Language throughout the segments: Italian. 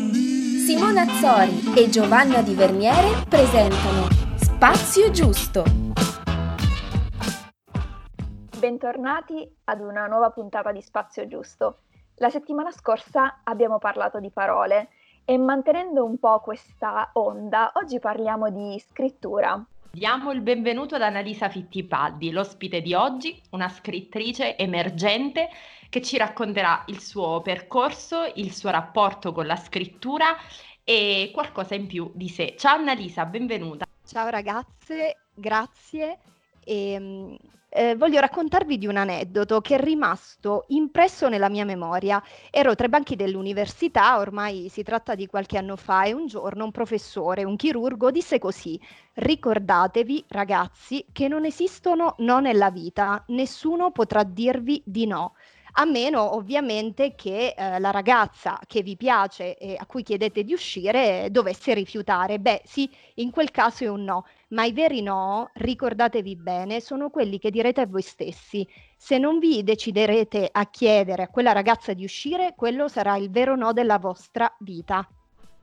Simona Azzori e Giovanna Di Verniere presentano Spazio Giusto. Bentornati ad una nuova puntata di Spazio Giusto. La settimana scorsa abbiamo parlato di parole e mantenendo un po' questa onda, oggi parliamo di scrittura. Diamo il benvenuto ad Annalisa Fittipaldi, l'ospite di oggi, una scrittrice emergente che ci racconterà il suo percorso, il suo rapporto con la scrittura e qualcosa in più di sé. Ciao Annalisa, benvenuta. Ciao ragazze, grazie. E, ehm, eh, voglio raccontarvi di un aneddoto che è rimasto impresso nella mia memoria. Ero tra i banchi dell'università, ormai si tratta di qualche anno fa, e un giorno un professore, un chirurgo, disse così: Ricordatevi, ragazzi, che non esistono no nella vita, nessuno potrà dirvi di no a meno ovviamente che eh, la ragazza che vi piace e a cui chiedete di uscire dovesse rifiutare. Beh, sì, in quel caso è un no, ma i veri no, ricordatevi bene, sono quelli che direte a voi stessi. Se non vi deciderete a chiedere a quella ragazza di uscire, quello sarà il vero no della vostra vita.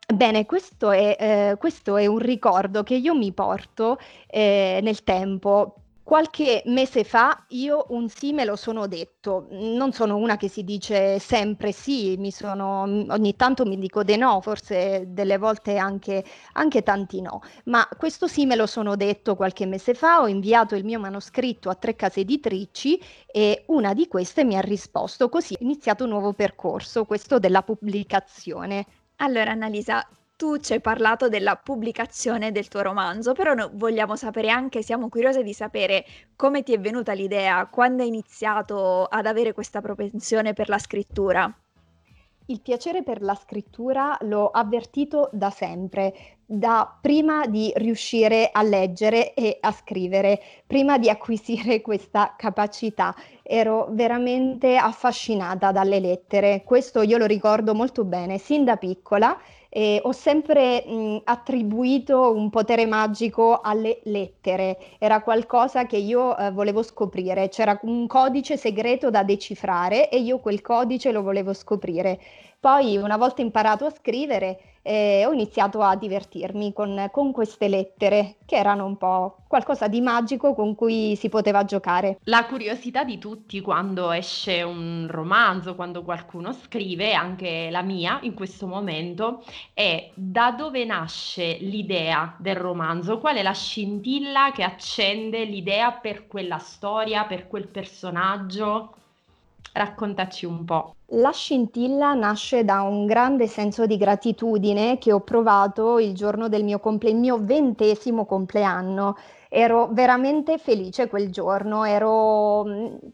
Bene, questo è, eh, questo è un ricordo che io mi porto eh, nel tempo Qualche mese fa io un sì me lo sono detto, non sono una che si dice sempre sì, sono, ogni tanto mi dico dei no, forse delle volte anche, anche tanti no, ma questo sì me lo sono detto qualche mese fa, ho inviato il mio manoscritto a tre case editrici e una di queste mi ha risposto, così ho iniziato un nuovo percorso, questo della pubblicazione. Allora Annalisa, tu ci hai parlato della pubblicazione del tuo romanzo, però no, vogliamo sapere anche, siamo curiose di sapere come ti è venuta l'idea, quando hai iniziato ad avere questa propensione per la scrittura. Il piacere per la scrittura l'ho avvertito da sempre, da prima di riuscire a leggere e a scrivere, prima di acquisire questa capacità. Ero veramente affascinata dalle lettere, questo io lo ricordo molto bene, sin da piccola eh, ho sempre mh, attribuito un potere magico alle lettere, era qualcosa che io eh, volevo scoprire, c'era un codice segreto da decifrare e io quel codice lo volevo scoprire. Poi, una volta imparato a scrivere, eh, ho iniziato a divertirmi con, con, queste lettere, che erano un po' qualcosa di magico con cui si poteva giocare. La curiosità di tutti quando esce un romanzo, quando qualcuno scrive, anche la mia in questo momento, è da dove nasce l'idea del romanzo, qual è la scintilla che accende l'idea per quella storia, per quel personaggio. Raccontaci un po'. La scintilla nasce da un grande senso di gratitudine che ho provato il giorno del mio, comple- mio ventesimo compleanno. Ero veramente felice quel giorno, ero,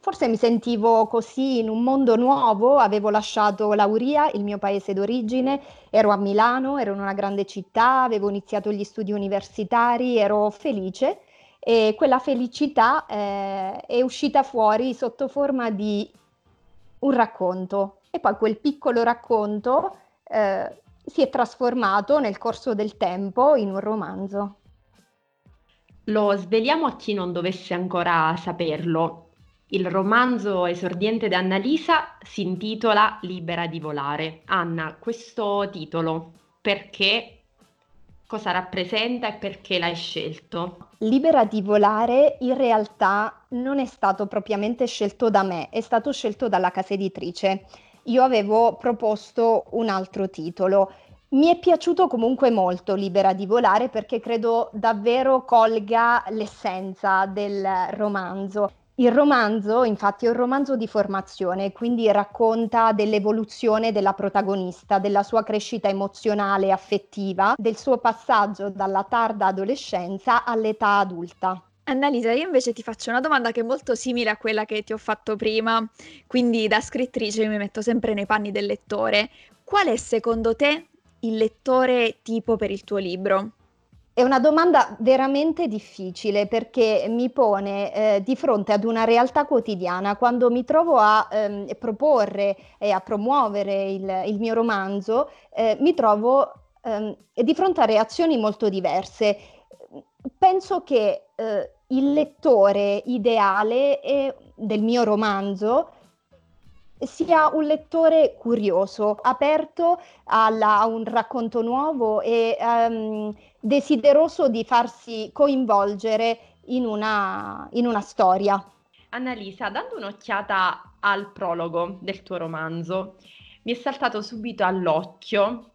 forse mi sentivo così in un mondo nuovo, avevo lasciato Lauria, il mio paese d'origine, ero a Milano, ero in una grande città, avevo iniziato gli studi universitari, ero felice e quella felicità eh, è uscita fuori sotto forma di un racconto e poi quel piccolo racconto eh, si è trasformato nel corso del tempo in un romanzo. Lo sveliamo a chi non dovesse ancora saperlo. Il romanzo esordiente di Annalisa si intitola Libera di volare. Anna, questo titolo perché cosa rappresenta e perché l'hai scelto? Libera di volare in realtà non è stato propriamente scelto da me, è stato scelto dalla casa editrice. Io avevo proposto un altro titolo Mi è piaciuto comunque molto Libera di volare perché credo davvero colga l'essenza del romanzo. Il romanzo, infatti, è un romanzo di formazione, quindi racconta dell'evoluzione della protagonista, della sua crescita emozionale e affettiva, del suo passaggio dalla tarda adolescenza all'età adulta. Annalisa, io invece ti faccio una domanda che è molto simile a quella che ti ho fatto prima, quindi da scrittrice mi metto sempre nei panni del lettore. Qual è secondo te il lettore tipo per il tuo libro? È una domanda veramente difficile perché mi pone eh, di fronte ad una realtà quotidiana. Quando mi trovo a ehm, proporre e a promuovere il, il mio romanzo, eh, mi trovo ehm, di fronte a reazioni molto diverse. Penso che eh, il lettore ideale del mio romanzo sia un lettore curioso, aperto alla, a un racconto nuovo e um, desideroso di farsi coinvolgere in una, in una storia. Annalisa, dando un'occhiata al prologo del tuo romanzo, mi è saltato subito all'occhio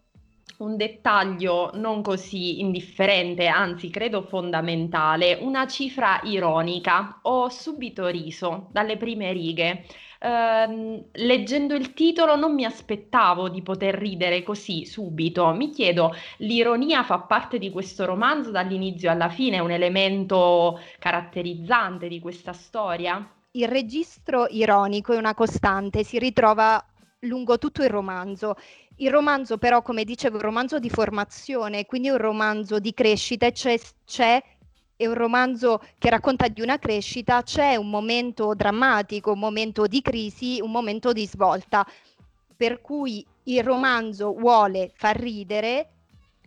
un dettaglio non così indifferente, anzi credo fondamentale, una cifra ironica. Ho subito riso dalle prime righe. Uh, leggendo il titolo non mi aspettavo di poter ridere così subito. Mi chiedo, l'ironia fa parte di questo romanzo dall'inizio alla fine, è un elemento caratterizzante di questa storia? Il registro ironico è una costante, si ritrova lungo tutto il romanzo. Il romanzo però, come dicevo, è un romanzo di formazione, quindi è un romanzo di crescita e c'è, c'è è un romanzo che racconta di una crescita, c'è un momento drammatico, un momento di crisi, un momento di svolta, per cui il romanzo vuole far ridere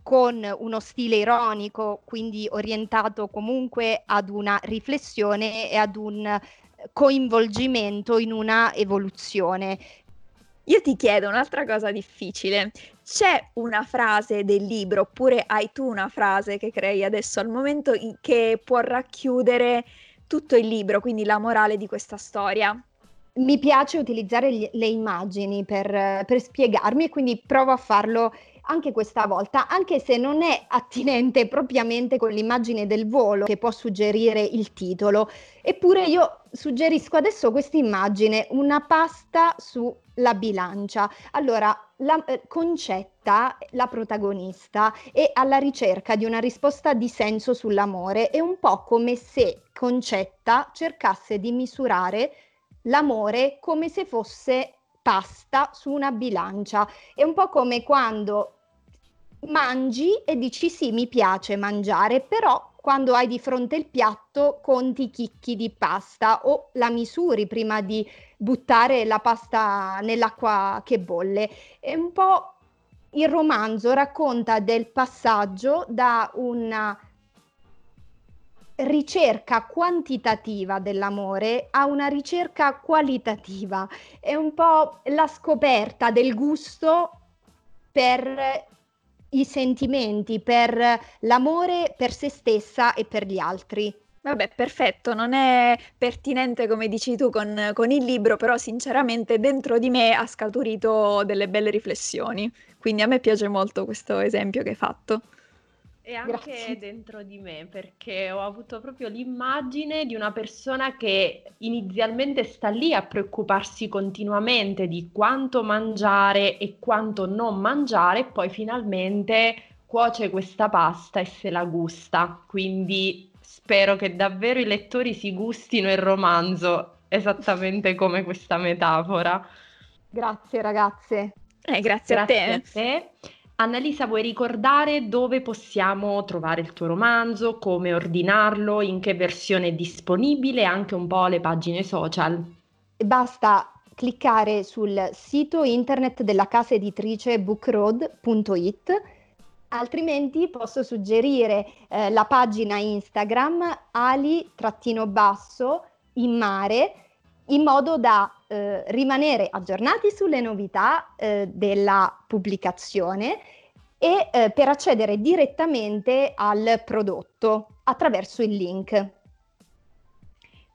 con uno stile ironico, quindi orientato comunque ad una riflessione e ad un coinvolgimento in una evoluzione. Io ti chiedo un'altra cosa difficile. C'è una frase del libro, oppure hai tu una frase che crei adesso al momento che può racchiudere tutto il libro, quindi la morale di questa storia? Mi piace utilizzare gli- le immagini per, per spiegarmi e quindi provo a farlo anche questa volta, anche se non è attinente propriamente con l'immagine del volo che può suggerire il titolo. Eppure io suggerisco adesso questa immagine, una pasta sulla bilancia. Allora, la, eh, Concetta, la protagonista, è alla ricerca di una risposta di senso sull'amore. È un po' come se Concetta cercasse di misurare l'amore come se fosse pasta su una bilancia. È un po' come quando mangi e dici sì, mi piace mangiare, però quando hai di fronte il piatto conti i chicchi di pasta o la misuri prima di buttare la pasta nell'acqua che bolle. È un po' il romanzo racconta del passaggio da una ricerca quantitativa dell'amore a una ricerca qualitativa. È un po' la scoperta del gusto per i sentimenti, per l'amore per se stessa e per gli altri. Vabbè, perfetto, non è pertinente come dici tu con, con il libro, però sinceramente dentro di me ha scaturito delle belle riflessioni, quindi a me piace molto questo esempio che hai fatto. E anche Grazie. dentro di me, perché ho avuto proprio l'immagine di una persona che inizialmente sta lì a preoccuparsi continuamente di quanto mangiare e quanto non mangiare, e poi finalmente cuoce questa pasta e se la gusta. Quindi spero che davvero i lettori si gustino il romanzo esattamente come questa metafora. Grazie ragazze. Eh, grazie, grazie a te. A te. Annalisa, vuoi ricordare dove possiamo trovare il tuo romanzo, come ordinarlo, in che versione è disponibile anche un po' le pagine social? Basta cliccare sul sito internet della casa editrice bookroad.it altrimenti posso suggerire eh, la pagina Instagram ali-basso in mare in modo da eh, rimanere aggiornati sulle novità eh, della pubblicazione e eh, per accedere direttamente al prodotto attraverso il link.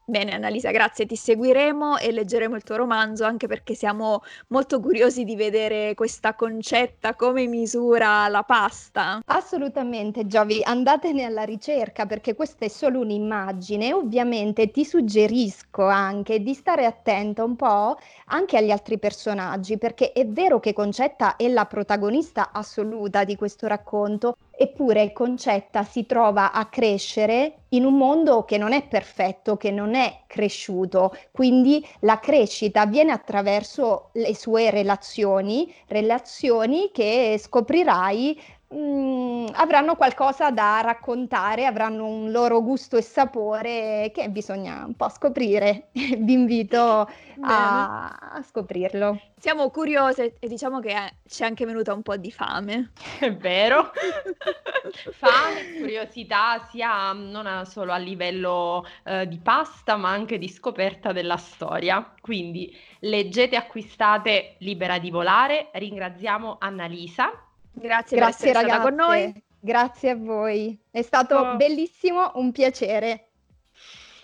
Bene Annalisa, grazie, ti seguiremo e leggeremo il tuo romanzo anche perché siamo molto curiosi di vedere questa concetta, come misura la pasta. Assolutamente, Giovi, andatene alla ricerca perché questa è solo un'immagine. Ovviamente ti suggerisco anche di stare attenta un po' anche agli altri personaggi perché è vero che Concetta è la protagonista assoluta di questo racconto, Eppure Concetta si trova a crescere in un mondo che non è perfetto, che non è cresciuto, quindi la crescita avviene attraverso le sue relazioni, relazioni che scoprirai mh, mm, avranno qualcosa da raccontare, avranno un loro gusto e sapore che bisogna un po' scoprire. Vi invito a, a, scoprirlo. Siamo curiose e diciamo che ci è anche venuta un po' di fame. È vero. fame, curiosità, sia non solo a livello eh, di pasta, ma anche di scoperta della storia. Quindi leggete, acquistate Libera di volare. Ringraziamo Annalisa Grazie, Grazie per ragazze. con noi. Grazie a voi. È stato oh. bellissimo, un piacere.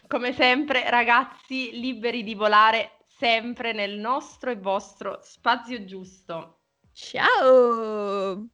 Come sempre, ragazzi, liberi di volare sempre nel nostro e vostro spazio giusto. Ciao!